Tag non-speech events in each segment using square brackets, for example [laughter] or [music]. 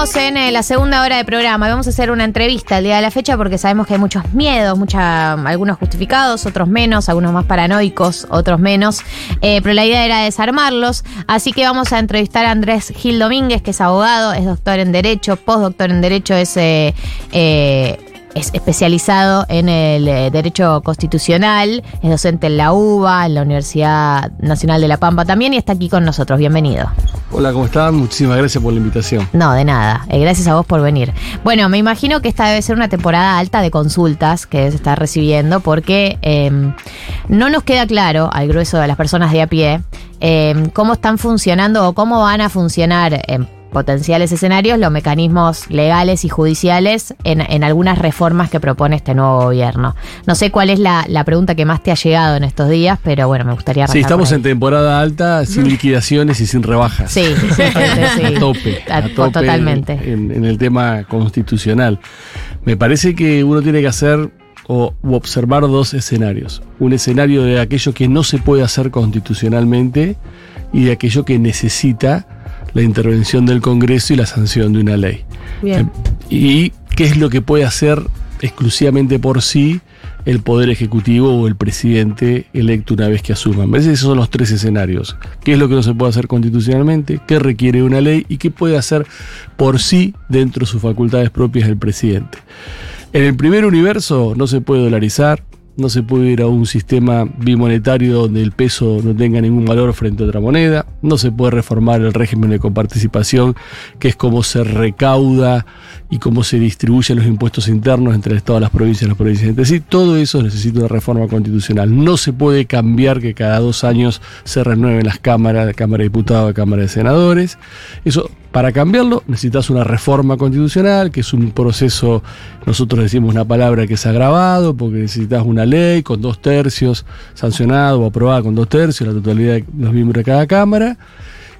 En eh, la segunda hora de programa vamos a hacer una entrevista el día de la fecha porque sabemos que hay muchos miedos, mucha, algunos justificados, otros menos, algunos más paranoicos, otros menos. Eh, pero la idea era desarmarlos. Así que vamos a entrevistar a Andrés Gil Domínguez, que es abogado, es doctor en Derecho, postdoctor en Derecho, es eh, eh, es especializado en el eh, Derecho Constitucional, es docente en la UBA, en la Universidad Nacional de La Pampa también y está aquí con nosotros. Bienvenido. Hola, ¿cómo están? Muchísimas gracias por la invitación. No, de nada. Eh, gracias a vos por venir. Bueno, me imagino que esta debe ser una temporada alta de consultas que se está recibiendo porque eh, no nos queda claro al grueso de las personas de a pie eh, cómo están funcionando o cómo van a funcionar en potenciales escenarios los mecanismos legales y judiciales en, en algunas reformas que propone este nuevo gobierno. No sé cuál es la, la pregunta que más te ha llegado en estos días, pero bueno, me gustaría Sí, estamos en temporada alta, sin liquidaciones y sin rebajas. Sí, sí, sí, sí. [laughs] A tope, A- a tope totalmente. En, en el tema constitucional. Me parece que uno tiene que hacer o u observar dos escenarios. Un escenario de aquello que no se puede hacer constitucionalmente y de aquello que necesita la intervención del Congreso y la sanción de una ley. Bien. y qué es lo que puede hacer exclusivamente por sí el Poder Ejecutivo o el presidente electo una vez que asuma. Me parece que esos son los tres escenarios. ¿Qué es lo que no se puede hacer constitucionalmente? ¿Qué requiere una ley? ¿Y qué puede hacer por sí dentro de sus facultades propias el presidente? En el primer universo no se puede dolarizar, no se puede ir a un sistema bimonetario donde el peso no tenga ningún valor frente a otra moneda, no se puede reformar el régimen de coparticipación, que es cómo se recauda y cómo se distribuyen los impuestos internos entre el Estado, las provincias y las provincias entre sí. Todo eso necesita una reforma constitucional. No se puede cambiar que cada dos años se renueven las cámaras, la Cámara de Diputados, la Cámara de Senadores. Eso, para cambiarlo, necesitas una reforma constitucional, que es un proceso, nosotros decimos una palabra que es agravado, porque necesitas una ley con dos tercios sancionado o aprobada con dos tercios, la totalidad de los miembros de cada Cámara,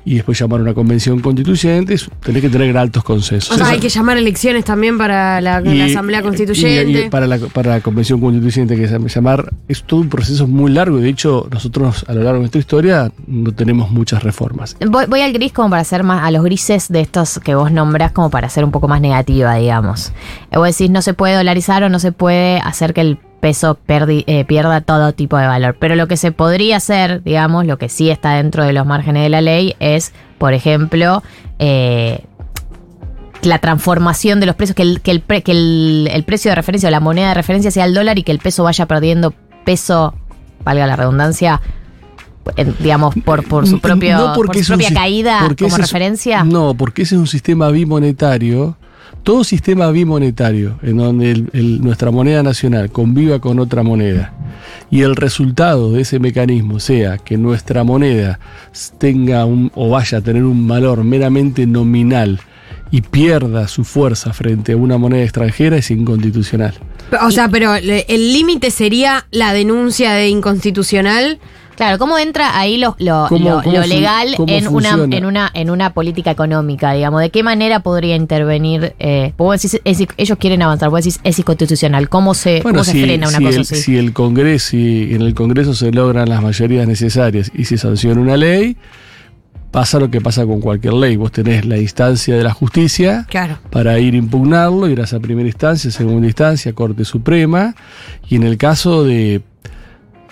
y después llamar a una convención constituyente, tenés que tener altos consensos. O sea, hay que llamar a elecciones también para la, Asamblea Constituyente. y para, la, para la convención constituyente que se llama- llamar, es todo un proceso muy largo y de hecho nosotros a lo largo de nuestra historia no tenemos muchas reformas. Voy, voy al gris como para hacer más, a los grises de estos que vos nombrás como para ser un poco más negativa, digamos. Eh, Vos decís, no se puede dolarizar o no se puede hacer que el peso perdi- eh, pierda todo tipo de valor. Pero lo que se podría hacer, digamos, lo que sí está dentro de los márgenes de la ley es, por ejemplo, eh, la transformación de los precios, que, el, que, el, pre- que el, el precio de referencia o la moneda de referencia sea el dólar y que el peso vaya perdiendo peso, valga la redundancia, digamos, por, por su, No propio, porque por su es un propia caída como es- referencia. no, porque ese es un sistema bimonetario. Todo sistema bimonetario, en donde nuestra moneda nacional conviva con otra moneda, y el resultado de ese mecanismo sea que nuestra moneda tenga un, o vaya a tener un valor meramente nominal y pierda su fuerza frente a una moneda extranjera, es inconstitucional. O sea, pero el límite sería la denuncia de inconstitucional. Claro, ¿cómo entra ahí lo, lo, ¿Cómo- lo- cómo lo fun- legal cómo en una, en, una, en una política económica, digamos? ¿De qué manera podría intervenir? Eh, vos decís, es- ellos quieren avanzar, vos decís, es inconstitucional. ¿Cómo se, cómo se frena una si cosa el, así? si el Congreso, si en el Congreso se logran las mayorías necesarias y se sanciona una ley, pasa lo que pasa con cualquier ley. Vos tenés la instancia de la justicia Claro. para ir a impugnarlo, irás a primera instancia, segunda instancia, Corte Suprema, y en el caso de,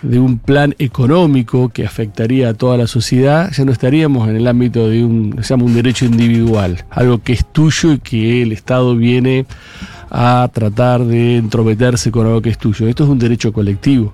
de un plan económico que afectaría a toda la sociedad, ya no estaríamos en el ámbito de un, se llama un derecho individual, algo que es tuyo y que el Estado viene a tratar de entrometerse con algo que es tuyo. Esto es un derecho colectivo.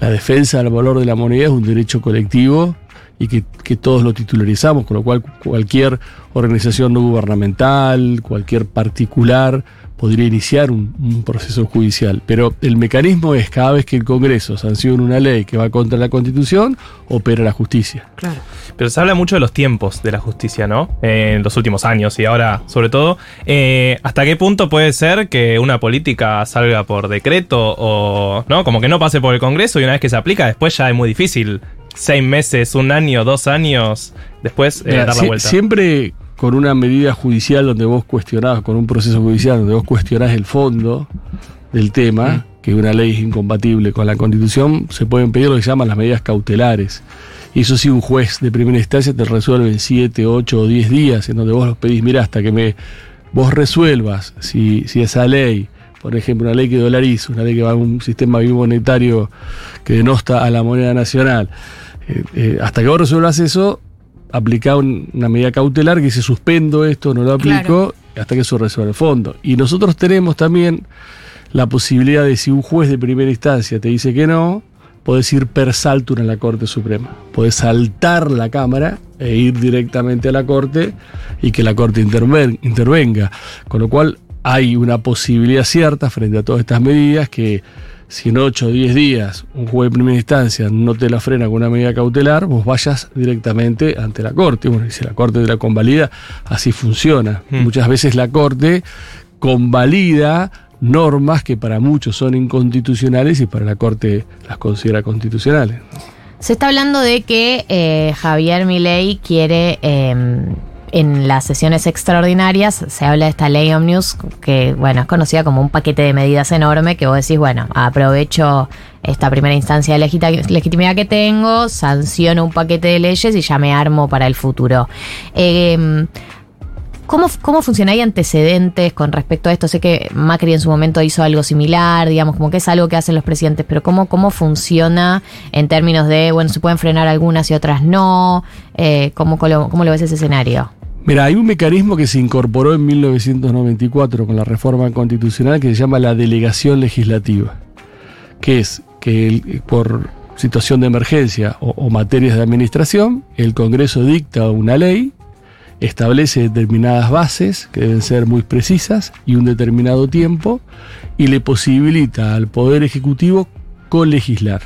La defensa del valor de la moneda es un derecho colectivo y que, que todos lo titularizamos, con lo cual cualquier organización no gubernamental, cualquier particular podría iniciar un, un proceso judicial. Pero el mecanismo es cada vez que el Congreso sanciona una ley que va contra la Constitución, opera la justicia. Claro. Pero se habla mucho de los tiempos de la justicia, ¿no? Eh, en los últimos años y ahora, sobre todo. Eh, ¿Hasta qué punto puede ser que una política salga por decreto o, ¿no? Como que no pase por el Congreso y una vez que se aplica, después ya es muy difícil. Seis meses, un año, dos años, después eh, Mira, dar la vuelta. Siempre con una medida judicial donde vos cuestionás, con un proceso judicial donde vos cuestionás el fondo del tema, que una ley es incompatible con la constitución, se pueden pedir lo que se llaman las medidas cautelares. Y eso sí, un juez de primera instancia te resuelve en 7, 8 o 10 días, en donde vos los pedís, mira, hasta que me vos resuelvas si, si esa ley, por ejemplo, una ley que dolariza, una ley que va a un sistema bimonetario que denosta a la moneda nacional, eh, eh, hasta que vos resuelvas eso, aplicá un- una medida cautelar que dice suspendo esto, no lo aplico, hasta que eso resuelva el fondo. Y nosotros tenemos también la posibilidad de si un juez de primera instancia te dice que no, podés ir per saltum a la Corte Suprema. Podés saltar la Cámara e ir directamente a la Corte y que la Corte interven- intervenga. Con lo cual hay una posibilidad cierta frente a todas estas medidas que si en 8 o 10 días un juez de primera instancia no te la frena con una medida cautelar, vos vayas directamente ante la Corte. Bueno, y si la Corte te la convalida, así funciona. Hmm. Muchas veces la Corte convalida normas que para muchos son inconstitucionales y para la Corte las considera constitucionales. Se está hablando de que eh, Javier Milei quiere, eh, en las sesiones extraordinarias, se habla de esta ley Omnius, que bueno, es conocida como un paquete de medidas enorme, que vos decís, bueno, aprovecho esta primera instancia de legitimidad que tengo, sanciono un paquete de leyes y ya me armo para el futuro. Eh, ¿Cómo, ¿Cómo funciona? ¿Hay antecedentes con respecto a esto? Sé que Macri en su momento hizo algo similar, digamos, como que es algo que hacen los presidentes, pero ¿cómo, cómo funciona en términos de, bueno, se pueden frenar algunas y otras no? Eh, ¿cómo, cómo lo ves ese escenario? Mira, hay un mecanismo que se incorporó en 1994 con la reforma constitucional que se llama la delegación legislativa, que es que por situación de emergencia o, o materias de administración, el Congreso dicta una ley, establece determinadas bases que deben ser muy precisas y un determinado tiempo, y le posibilita al Poder Ejecutivo colegislar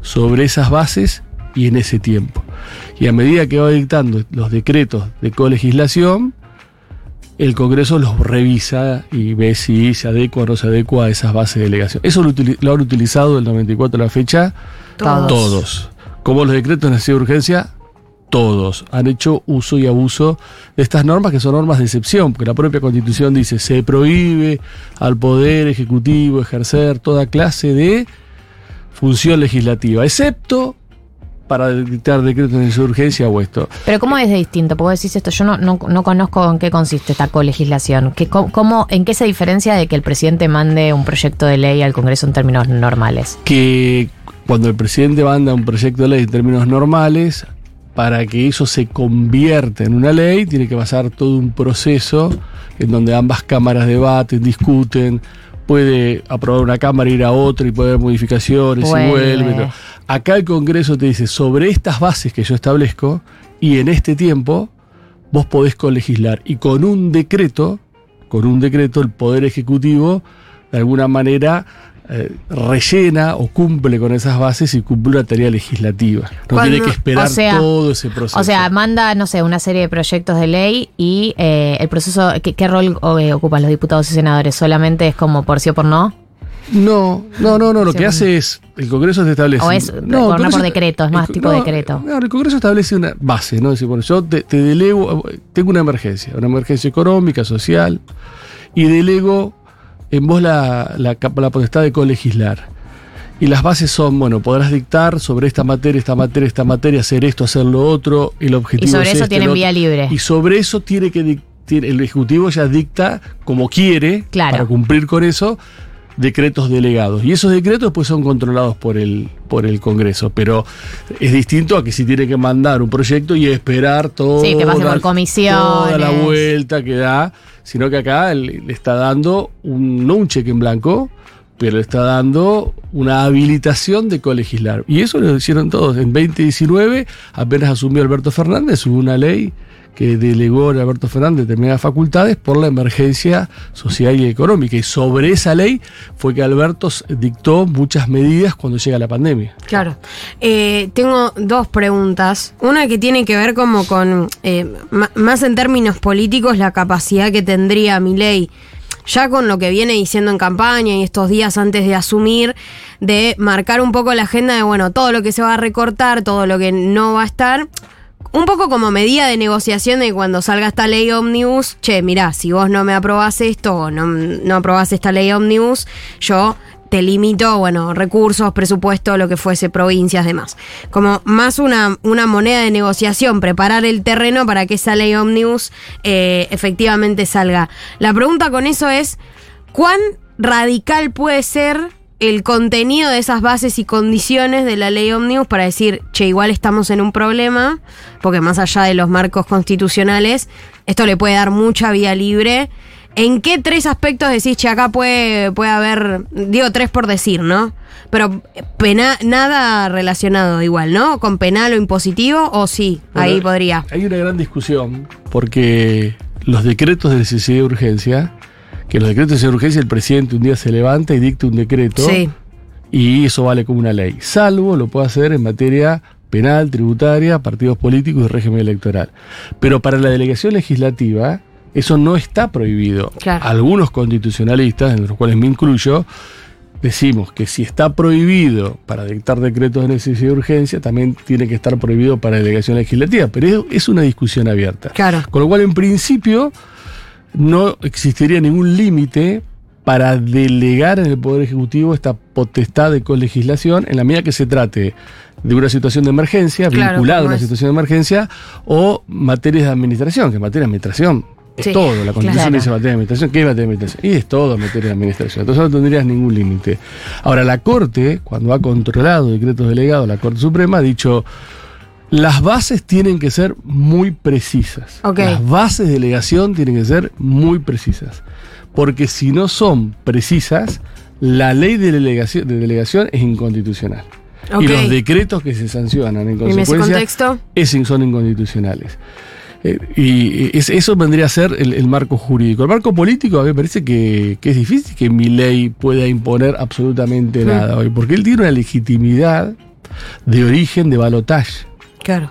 sobre esas bases y en ese tiempo. Y a medida que va dictando los decretos de colegislación, el Congreso los revisa y ve si se adecua o no se adecua a esas bases de delegación. Eso lo, lo han utilizado del 94 a la fecha Todos. todos. Como los decretos de necesidad de urgencia, todos han hecho uso y abuso de estas normas que son normas de excepción, porque la propia Constitución dice se prohíbe al Poder Ejecutivo ejercer toda clase de función legislativa, excepto para dictar decretos de urgencia o esto. Pero ¿cómo es de distinto? Porque decís esto, yo no, no, no conozco en qué consiste esta colegislación. ¿Qué, cómo- ¿En qué se diferencia de que el presidente mande un proyecto de ley al Congreso en términos normales? que cuando el presidente manda un proyecto de ley en términos normales, para que eso se convierta en una ley, tiene que pasar todo un proceso en donde ambas cámaras debaten, discuten, puede aprobar una cámara, ir a otra y puede haber modificaciones Vuelve. y vuelve. ¿no? Acá el Congreso te dice, sobre estas bases que yo establezco y en este tiempo, vos podés colegislar. Y con un decreto, con un decreto, el Poder Ejecutivo, de alguna manera, eh, rellena o cumple con esas bases y cumple una tarea legislativa. No Cuando- tiene que esperar o sea- todo ese proceso. O sea, manda, no sé, una serie de proyectos de ley y eh, el proceso, ¿qué, qué rol eh, ocupan los diputados y senadores? ¿Solamente es como por sí o por no? No, no, no, no. Lo Sí, que hace es. El Congreso te establece. O es gobiernar por Congreso- decreto, es más el- tipo decreto. No, el Congreso establece una base, ¿no? Dice, bueno, yo te, te delego. Tengo una emergencia, una emergencia económica, social, y delego en vos la, la, la potestad de colegislar. Y las bases son, bueno, podrás dictar sobre esta materia, esta materia, esta materia, hacer esto, hacer lo otro, el objetivo Y sobre es eso este, tienen vía libre. Y sobre eso tiene que tiene- el Ejecutivo ya dicta como quiere Claro. para cumplir con eso decretos delegados. Y esos decretos pues son controlados por el, por el Congreso. Pero es distinto a que si tiene que mandar un proyecto y esperar todo. Sí, que pase por comisiones. Toda la vuelta que da. Sino que acá le, está dando un, no un cheque en blanco, pero le está dando una habilitación de colegislar. Y eso lo hicieron todos. En 2019, apenas asumió Alberto Fernández, hubo una ley que delegó Alberto Fernández determinadas facultades por la emergencia social y económica. Y sobre esa ley fue que Alberto dictó muchas medidas cuando llega la pandemia. Claro. Eh, tengo dos preguntas. Una que tiene que ver como con, eh, más en términos políticos, la capacidad que tendría Milei, ya con lo que viene diciendo en campaña y estos días antes de asumir, de marcar un poco la agenda de, bueno, todo lo que se va a recortar, todo lo que no va a estar. Un poco como medida de negociación de cuando salga esta ley ómnibus, che, mirá, si vos no me aprobás esto o no, no aprobás esta ley ómnibus, yo te limito, bueno, recursos, presupuesto, lo que fuese, provincias, demás. Como más una, moneda de negociación, preparar el terreno para que esa ley ómnibus eh, efectivamente salga. La pregunta con eso es, ¿cuán radical puede ser el contenido de esas bases y condiciones de la ley ómnibus para decir, che, igual estamos en un problema, porque más allá de los marcos constitucionales, esto le puede dar mucha vía libre. ¿En qué tres aspectos decís, che, acá puede, puede haber, digo tres por decir, ¿no? Pero pena, nada relacionado igual, ¿no? Con penal o impositivo, o sí, Bueno, ahí podría. Hay una gran discusión porque los decretos de necesidad de urgencia, que los decretos de urgencia el presidente un día se levanta y dicta un decreto Sí, y eso vale como una ley, salvo lo puede hacer en materia penal, tributaria, partidos políticos y régimen electoral. Pero para la delegación legislativa eso no está prohibido. Claro. Algunos constitucionalistas, en los cuales me incluyo, decimos que si está prohibido para dictar decretos de necesidad de urgencia, también tiene que estar prohibido para delegación legislativa. Pero es una discusión abierta. claro. Con lo cual, en principio, no existiría ningún límite para delegar en el Poder Ejecutivo esta potestad de colegislación en la medida que se trate de una situación de emergencia, Claro, vinculada a una es. situación de emergencia, o materias de administración, que materia de administración es Sí, todo. La Constitución claro. dice materia de administración, ¿qué es materia de administración? Y es todo materia de administración. Entonces no tendrías ningún límite. Ahora, la Corte, cuando ha controlado decretos delegados, la Corte Suprema ha dicho, las bases tienen que ser muy precisas. Las bases de delegación tienen que ser muy precisas. Porque si no son precisas, la ley de delegación, de delegación es inconstitucional. Y los decretos que se sancionan en En ese consecuencia es- son inconstitucionales. Eh, y es- eso vendría a ser el, el marco jurídico. El marco político a mí me parece que, que es difícil que mi ley pueda imponer absolutamente Mm. nada hoy, porque él tiene una legitimidad de origen de balotaje. Claro.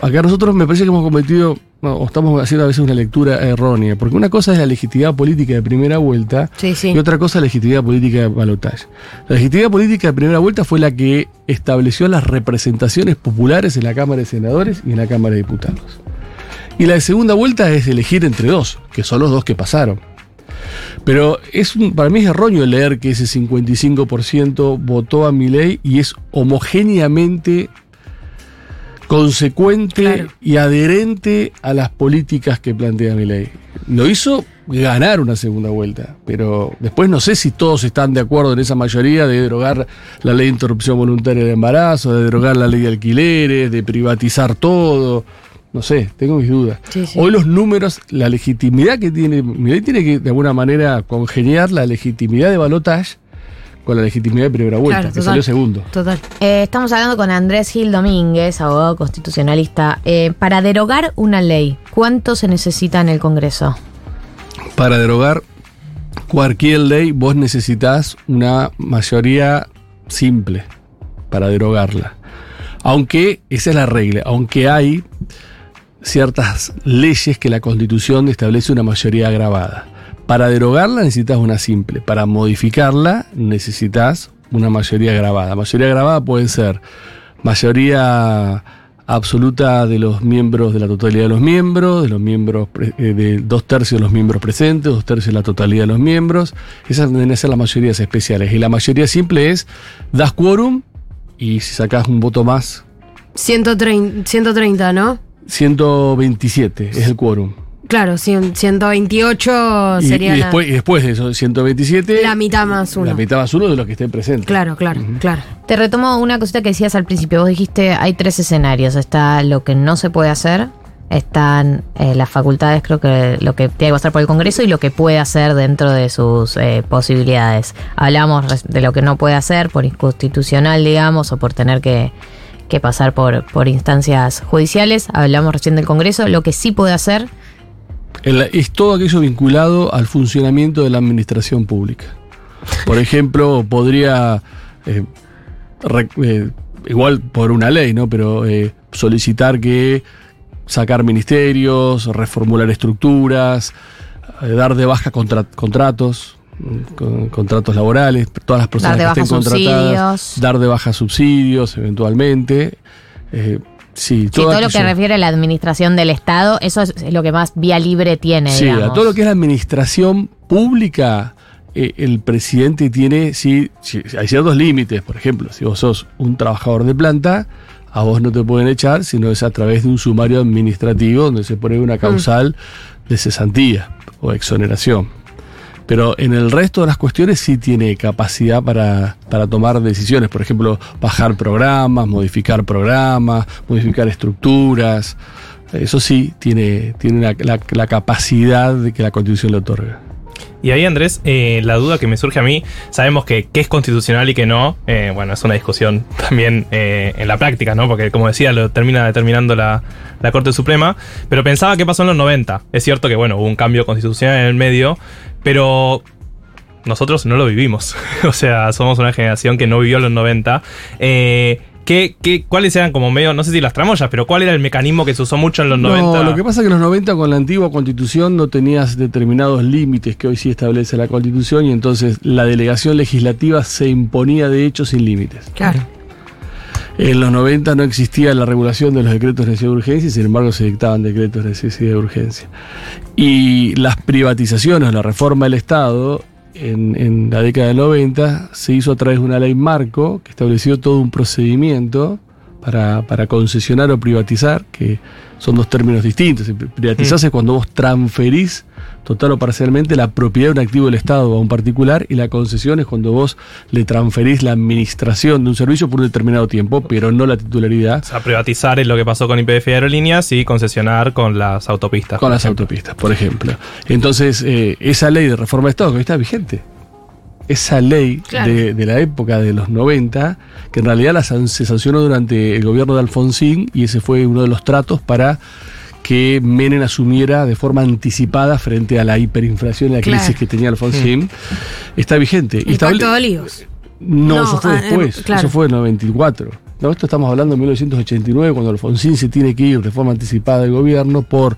Acá nosotros me parece que hemos cometido, no, o estamos haciendo a veces una lectura errónea, porque una cosa es la legitimidad política de primera vuelta Sí, sí. y otra cosa es la legitimidad política de balotaje. La legitimidad política de primera vuelta fue la que estableció las representaciones populares en la Cámara de Senadores y en la Cámara de Diputados. Y la de segunda vuelta es elegir entre dos, que son los dos que pasaron. Pero es un- para mí es erróneo leer que ese 55% votó a mi ley y es homogéneamente consecuente Claro. y adherente a las políticas que plantea mi ley. Lo hizo ganar una segunda vuelta, pero después no sé si todos están de acuerdo en esa mayoría de derogar la ley de interrupción voluntaria de embarazo, de derogar la ley de alquileres, de privatizar todo. No sé, tengo mis dudas. Sí, sí. Hoy los números, la legitimidad que tiene, mi ley tiene que de alguna manera congeniar la legitimidad de balotage con la legitimidad de primera vuelta, Claro, que total. salió segundo. Total. Eh, estamos hablando con Andrés Gil Domínguez, abogado constitucionalista. Eh, para derogar una ley, ¿cuánto se necesita en el Congreso? Para derogar cualquier ley, vos necesitas una mayoría simple para derogarla. Aunque, esa es la regla, aunque hay ciertas leyes que la Constitución establece una mayoría agravada. Para derogarla necesitas una simple, para modificarla necesitas una mayoría agravada. Mayoría agravada puede ser mayoría absoluta de los miembros, de la totalidad de los miembros, de los miembros, eh, de dos tercios de los miembros presentes, dos tercios de la totalidad de los miembros. Esas deben ser las mayorías especiales. Y la mayoría simple es, das quórum y si sacas un voto más, 130, 130, ¿no? 127 es el quórum. Claro, cien- 128 Y, sería y la- después, y después de esos 127, la, mitad más uno. la mitad más uno de los que estén presentes. Claro, claro, claro. Te retomo una cosita que decías al principio. Vos dijiste hay tres escenarios. Está lo que no se puede hacer, están eh, las facultades, creo que lo que tiene que pasar por el Congreso y lo que puede hacer dentro de sus eh, posibilidades. Hablamos de lo que no puede hacer por inconstitucional, digamos, o por tener que, que pasar por, por instancias judiciales. Hablamos recién del Congreso. Lo que sí puede hacer, El- es todo aquello vinculado al funcionamiento de la administración pública. Por ejemplo, podría, eh, re- eh, igual por una ley, ¿no? Pero eh, solicitar que sacar ministerios, reformular estructuras, dar de baja contra- contratos, con- contratos laborales, todas las personas que estén contratadas, subsidios. dar de baja subsidios eventualmente. Eh, sí, sí, todo lo que refiere a la administración del Estado, eso es, lo que más vía libre tiene, Sí, digamos. a todo lo que es la administración pública eh, el presidente tiene, sí, sí, hay ciertos límites. Por ejemplo, si vos sos un trabajador de planta, a vos no te pueden echar, sino es a través de un sumario administrativo donde se pone una causal de cesantía o exoneración. Pero en el resto de las cuestiones sí tiene capacidad para, para tomar decisiones. Por ejemplo, bajar programas, modificar programas, modificar estructuras. Eso sí tiene, tiene la, capacidad de que la Constitución le otorga. Y ahí, Andrés, eh, la duda que me surge a mí, sabemos que qué es constitucional y qué no, eh, bueno, es una discusión [laughs] también eh, en la práctica, ¿no? Porque como decía, lo termina determinando la, la Corte Suprema, pero pensaba qué pasó en los 90. Es cierto que, bueno, hubo un cambio constitucional en el medio, pero nosotros no lo vivimos. [laughs] o sea, somos una generación que no vivió los 90. Eh, ¿qué, qué, ¿Cuáles eran como medio, no sé si las tramoyas, pero cuál era el mecanismo que se usó mucho en los 90? No, lo que pasa es que en los 90 con la antigua constitución no tenías determinados límites que hoy sí establece la constitución y entonces la delegación legislativa se imponía de hecho sin límites. Claro. En los 90 no existía la regulación de los decretos de necesidad de urgencia sin embargo se dictaban decretos de necesidad de urgencia. Y las privatizaciones, la reforma del Estado en, en la década del 90 se hizo a través de una ley marco que estableció todo un procedimiento para, para concesionar o privatizar, que son dos términos distintos. Privatizar es cuando vos transferís total o parcialmente la propiedad de un activo del Estado a un particular y la concesión es cuando vos le transferís la administración de un servicio por un determinado tiempo, pero no la titularidad O sea, privatizar es lo que pasó con IPF y Aerolíneas y concesionar con las autopistas. con las ejemplo. autopistas, por ejemplo. Entonces, eh, esa ley de reforma de Estado que está vigente. Esa ley Claro. de, de la época de los 90, que en realidad la se sancionó durante el gobierno de Alfonsín y ese fue uno de los tratos para que Menem asumiera de forma anticipada frente a la hiperinflación y la crisis Claro. que tenía Alfonsín, está vigente. El estable- Pacto de Olivos. no, No, eso fue ah, eh, después. claro. Eso fue en el 94. No, esto estamos hablando de 1989, cuando Alfonsín se tiene que ir de forma anticipada del gobierno por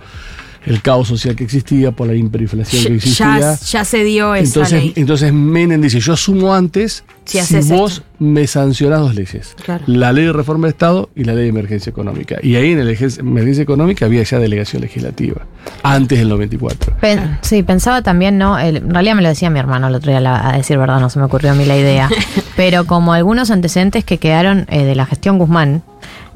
el caos social que existía, por la hiperinflación que existía. Ya, ya se dio esa entonces, ley. entonces Menem dice, yo asumo antes Si vos me sancionás dos leyes. Claro. La ley de reforma de Estado y la ley de emergencia económica. Y ahí en la emergencia económica había ya delegación legislativa, antes del 94. Pen- sí, pensaba también, ¿no? El- en realidad me lo decía mi hermano el otro día, la- a decir verdad, no se me ocurrió a mí la idea. [laughs] pero como algunos antecedentes que quedaron eh, de la gestión Guzmán,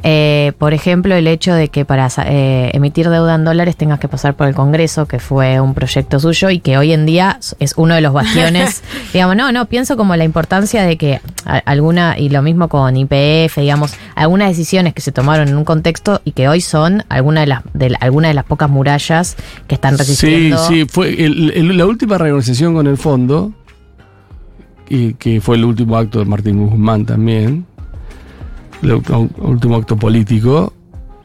eh, por ejemplo, el hecho de que para eh, emitir deuda en dólares tengas que pasar por el Congreso, que fue un proyecto suyo y que hoy en día es uno de los bastiones. [laughs] digamos, no, no, pienso como la importancia de que alguna, y lo mismo con IPF, digamos, algunas decisiones que se tomaron en un contexto y que hoy son algunas de las, de algunas de las pocas murallas que están Sí, resistiendo. sí, fue el- el- la última reorganización con el fondo, y que fue el último acto de Martín Guzmán también, el último acto político,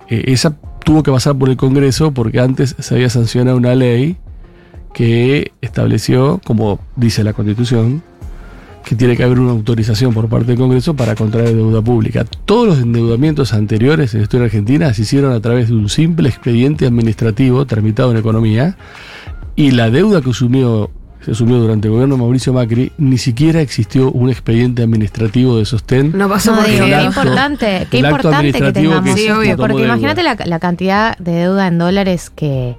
eh, esa tuvo que pasar por el Congreso porque antes se había sancionado una ley que estableció, como dice la Constitución, que tiene que haber una autorización por parte del Congreso para contraer deuda pública. Todos los endeudamientos anteriores en la historia argentina se hicieron a través de un simple expediente administrativo tramitado en economía y la deuda que asumió, se asumió durante el gobierno de Mauricio Macri ni siquiera existió un expediente administrativo de sostén. No pasó No, por digo, el qué importante, qué el acto importante que administrativo tengamos. que Sí, obvio, porque imagínate la, la cantidad de deuda en dólares que,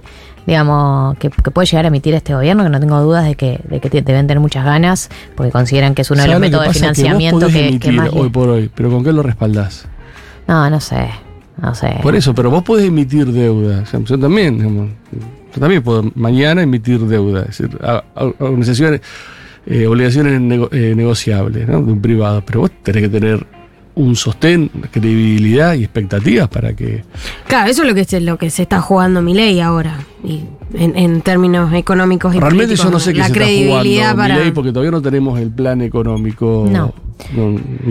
digamos, que, que puede llegar a emitir este gobierno, que no tengo dudas de que, de que te- deben tener muchas ganas, porque consideran que es uno de los ¿Sabes lo que métodos de pasa? Que vos financiamiento podés que, que más... hoy por hoy, pero ¿con qué lo respaldás? No, no sé, no sé. Por eso, pero vos podés emitir deuda. O sea, yo también, digamos, yo también puedo mañana emitir deuda. Es decir, a- a- organizaciones, eh, obligaciones nego- eh, negociables ¿no? de un privado. Pero vos tenés que tener un sostén, credibilidad y expectativas para que. Claro, eso es lo que se, lo que se está jugando mi ley ahora. Y en, en términos económicos y Realmente políticos, yo no sé qué la se está jugando para. Milei, porque todavía no tenemos el plan económico. No.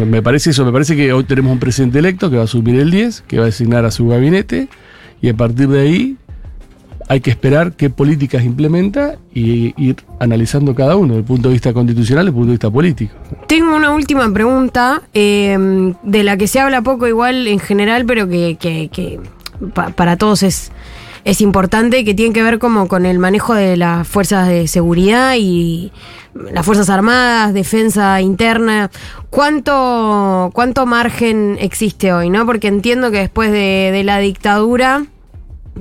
Me, parece eso, me parece que hoy tenemos un presidente electo que va a asumir el 10, que va a designar a su gabinete, y a partir de ahí hay que esperar qué políticas implementa y ir analizando cada uno, desde el punto de vista constitucional desde el punto de vista político. Tengo una última pregunta, eh, de la que se habla poco igual en general, pero que, que- que pa- para todos es, es importante, que tiene que ver como con el manejo de las fuerzas de seguridad y las Fuerzas Armadas, defensa interna. ¿Cuánto, cuánto margen existe hoy? ¿no? Porque entiendo que después de, la dictadura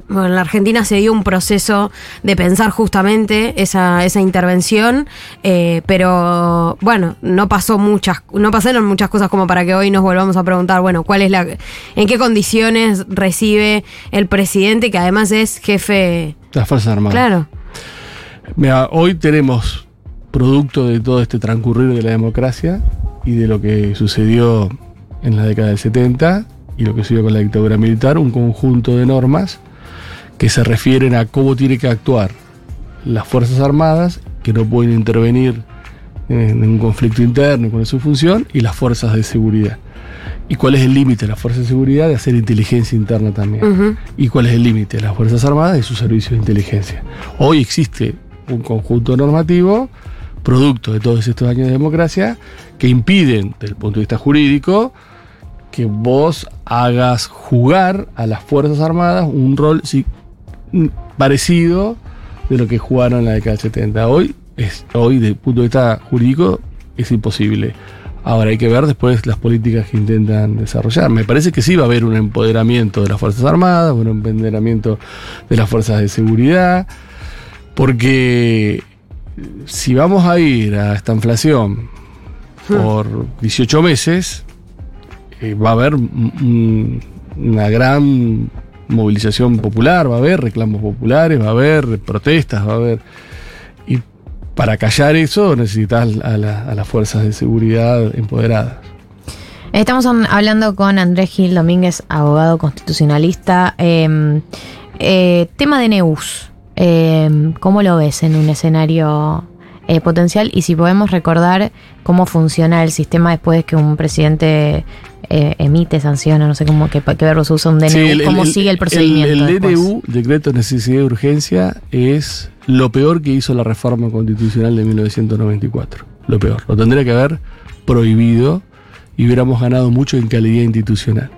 bueno, en la Argentina se dio un proceso de pensar justamente esa, esa intervención, eh, pero bueno, no pasó muchas, no pasaron muchas cosas como para que hoy nos volvamos a preguntar, bueno, cuál es la, en qué condiciones recibe el presidente, que además es jefe. Las Fuerzas Armadas. Claro. Mira, hoy tenemos, producto de todo este transcurrir de la democracia y de lo que sucedió en la década del 70 y lo que sucedió con la dictadura militar, un conjunto de normas que se refieren a cómo tiene que actuar las Fuerzas Armadas, que no pueden intervenir en un conflicto interno con su función, y las fuerzas de seguridad. ¿Y cuál es el límite de las fuerzas de seguridad de hacer inteligencia interna también? ¿Y cuál es el límite de las Fuerzas Armadas y sus servicios de inteligencia? Hoy existe un conjunto normativo, producto de todos estos años de democracia, que impiden, desde el punto de vista jurídico, que vos hagas jugar a las Fuerzas Armadas un rol parecido de lo que jugaron en la década del 70. Hoy, es, hoy, desde el punto de vista jurídico, es imposible. Ahora hay que ver después las políticas que intentan desarrollar. Me parece que sí va a haber un empoderamiento de las Fuerzas Armadas, un empoderamiento de las Fuerzas de Seguridad, porque si vamos a ir a esta inflación por 18 meses, eh, va a haber un- un- una gran movilización popular, va a haber reclamos populares, va a haber protestas, va a haber... Y para callar eso necesitas a, la- a las fuerzas de seguridad empoderadas. Estamos an- hablando con Andrés Gil Domínguez, abogado constitucionalista. Eh, eh, tema de Neus. Eh, ¿Cómo lo ves en un escenario eh, potencial? Y si podemos recordar cómo funciona el sistema después de que un presidente eh, emite, sanciona, no sé cómo, qué, qué verbo se usa un DNU, Sí, el- cómo el- sigue el procedimiento. El, después? DNU, Decreto de Necesidad de Urgencia, es lo peor que hizo la reforma constitucional de 1994. Lo peor. Lo tendría que haber prohibido y hubiéramos ganado mucho en calidad institucional.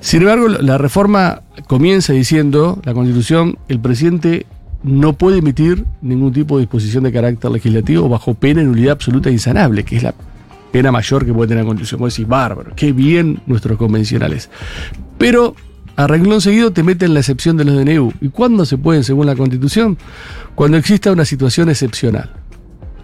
Sin embargo, la reforma comienza diciendo, la Constitución, el presidente no puede emitir ningún tipo de disposición de carácter legislativo bajo pena de nulidad absoluta e insanable, que es la pena mayor que puede tener la Constitución. Vos decís, bárbaro, qué bien nuestros convencionales. Pero a renglón seguido te meten la excepción de los DNU. ¿Y cuándo se pueden, según la Constitución? Cuando exista una situación excepcional.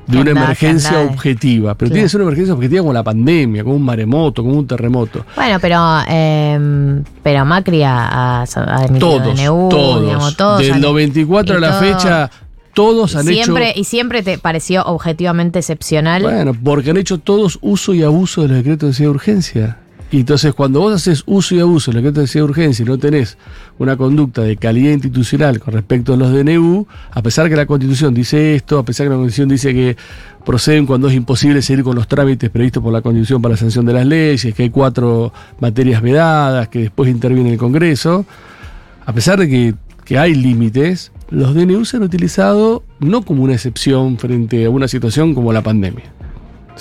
De una emergencia objetiva. Pero Claro. tiene que ser una emergencia objetiva como la pandemia, como un maremoto, como un terremoto. Bueno, pero, eh, pero Macri ha, ha- emitido Todos, DNU, todos. digamos, todos Del han- 94 a la todo- fecha, todos han siempre, hecho. Y siempre te pareció objetivamente excepcional. Bueno, porque han hecho todos uso y abuso de los decretos de urgencia. Y entonces, cuando vos haces uso y abuso de los decretos de necesidad de urgencia y no tenés una conducta de calidad institucional con respecto a los DNU, a pesar que la Constitución dice esto, a pesar que la Constitución dice que proceden cuando es imposible seguir con los trámites previstos por la Constitución para la sanción de las leyes, que hay cuatro materias vedadas, que después interviene el Congreso, a pesar de que, que hay límites, los DNU se han utilizado no como una excepción frente a una situación como la pandemia.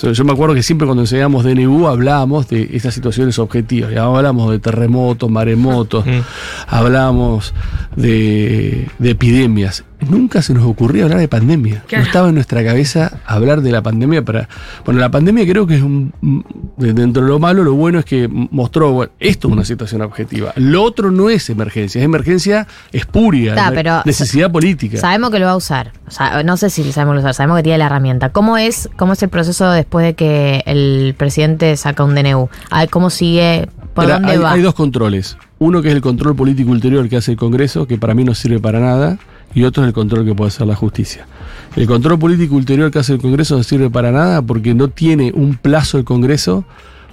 Yo me acuerdo que siempre cuando enseñábamos DNU hablábamos de estas situaciones objetivas. Ya hablamos de terremotos, maremotos, Mm. hablamos de, de epidemias. Nunca se nos ocurría hablar de pandemia. Claro. No estaba en nuestra cabeza hablar de la pandemia para. Bueno, la pandemia creo que es un. Dentro de lo malo, lo bueno es que mostró. Bueno, esto es una situación objetiva. Lo otro no es emergencia, es emergencia espuria, Ta, es pero- necesidad política. Sabemos que lo va a usar. O sea, no sé si sabemos que lo usar, sabemos que tiene la herramienta. ¿Cómo es, cómo es el proceso después de que el presidente saca un DNU? A ver, ¿Cómo sigue? ¿Por Mira, dónde hay, va? hay dos controles. Uno que es el control político ulterior que hace el Congreso, que para mí no sirve para nada, y otro es el control que puede hacer la justicia. El control político ulterior que hace el Congreso no sirve para nada porque no tiene un plazo el Congreso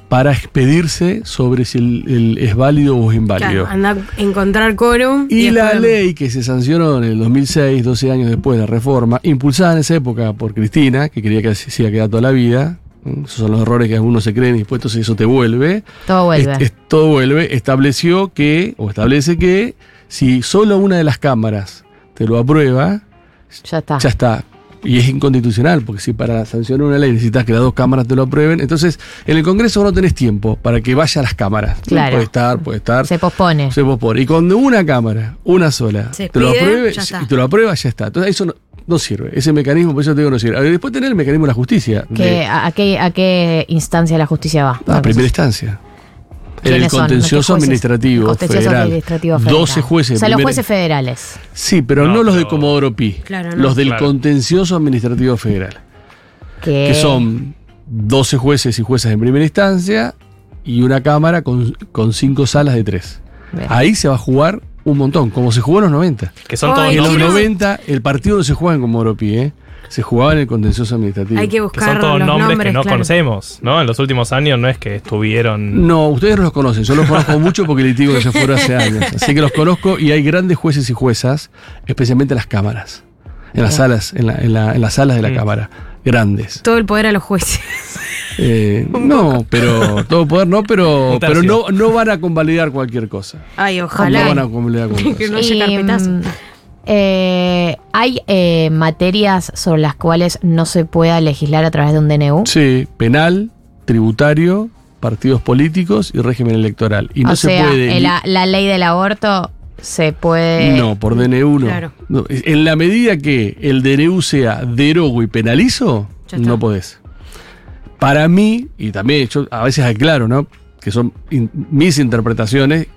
para expedirse sobre si el, el- es válido o es inválido. Claro, anda a encontrar quórum. Y la después- ley que se sancionó en el 2006, 12 años después de la reforma, impulsada en esa época por Cristina, que quería que se iba a quedar toda la vida, esos son los errores que algunos se creen y después entonces eso te vuelve, Todo vuelve. es- es- todo vuelve, estableció que, o establece que, si solo una de las cámaras te lo aprueba, ya está. ya está. Y es inconstitucional, porque si para sancionar una ley necesitas que las dos cámaras te lo aprueben, entonces en el Congreso no tenés tiempo para que vaya a las cámaras. Claro. Puede estar, puede estar. Se pospone. Se pospone. Y cuando una cámara, una sola, Se te lo apruebe y te lo aprueba, ya está. Entonces eso no, no sirve. Ese mecanismo, por eso te digo, no sirve. A ver, después tener el mecanismo de la justicia. ¿Qué- de- a, a qué, ¿A qué instancia la justicia va? a primera instancia. En el contencioso administrativo Contencioso federal. administrativo federal. 12 jueces O sea, los jueces federales. Sí, pero no, No, los de Comodoro Pi. Claro, no. Los del Claro. contencioso administrativo federal. Que, Que son 12 jueces y juezas en primera instancia y una cámara con, con cinco salas de tres. Bien. Ahí se va a jugar un montón, como se jugó en los 90. Que son Ay, todos En los quiero- nombres, 90, el partido no se juega en Comodoro Pi, ¿eh? Se jugaba en el contencioso administrativo. Hay que que buscar son todos los nombres, nombres, que no claro. conocemos, ¿no? En los últimos años no es que estuvieron. No, ustedes no los conocen, yo los conozco [laughs] mucho porque litigo que se fueron hace años. Así que los conozco y hay grandes jueces y juezas, especialmente en las cámaras, en las salas, en, la- en la- en las salas de la Mm. cámara, grandes. Todo el poder a los jueces. Eh, [laughs] no, pero todo poder no, pero, [laughs] pero no, no van a convalidar cualquier cosa. Ay, No ojalá. van a convalidar cualquier Que cosa. no haya Y, carpetazo. Eh, ¿Hay eh, materias sobre las cuales no se pueda legislar a través de un DNU? Sí, penal, tributario, partidos políticos y régimen electoral. Y no o se sea, puede. la, la ley del aborto se puede... No, por DNU no. Claro. No, En la medida que el DNU sea derogo y penalizo, no podés. Para mí, y también yo a veces aclaro, ¿no? Que son in- mis interpretaciones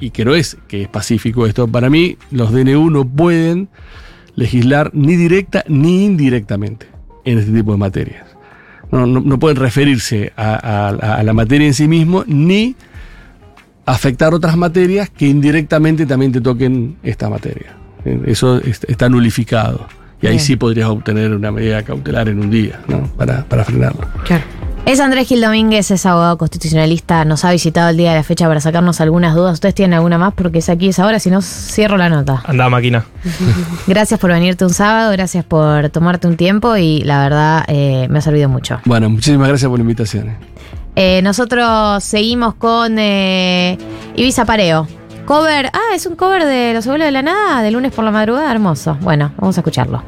y que no es que es pacífico esto. Para mí, los DNU no pueden legislar ni directa ni indirectamente en este tipo de materias. No, no- no pueden referirse a, a- a la materia en sí mismo ni afectar otras materias que indirectamente también te toquen esta materia. Eso es- está nulificado. Y ahí Bien. sí podrías obtener una medida cautelar en un día, ¿no? Para, para frenarlo. Claro. Es Andrés Gil Domínguez, es abogado constitucionalista, nos ha visitado el día de la fecha para sacarnos algunas dudas. ¿Ustedes tienen alguna más? Porque es aquí, es ahora, si no, cierro la nota. Anda, máquina. [laughs] Gracias por venirte un sábado, gracias por tomarte un tiempo y la verdad eh, me ha servido mucho. Bueno, muchísimas gracias por la invitación. eh. Eh, nosotros seguimos con eh, Ibiza Pareo. Cover, ah, es un cover de Los Abuelos de la Nada, de lunes por la madrugada, hermoso. Bueno, vamos a escucharlo.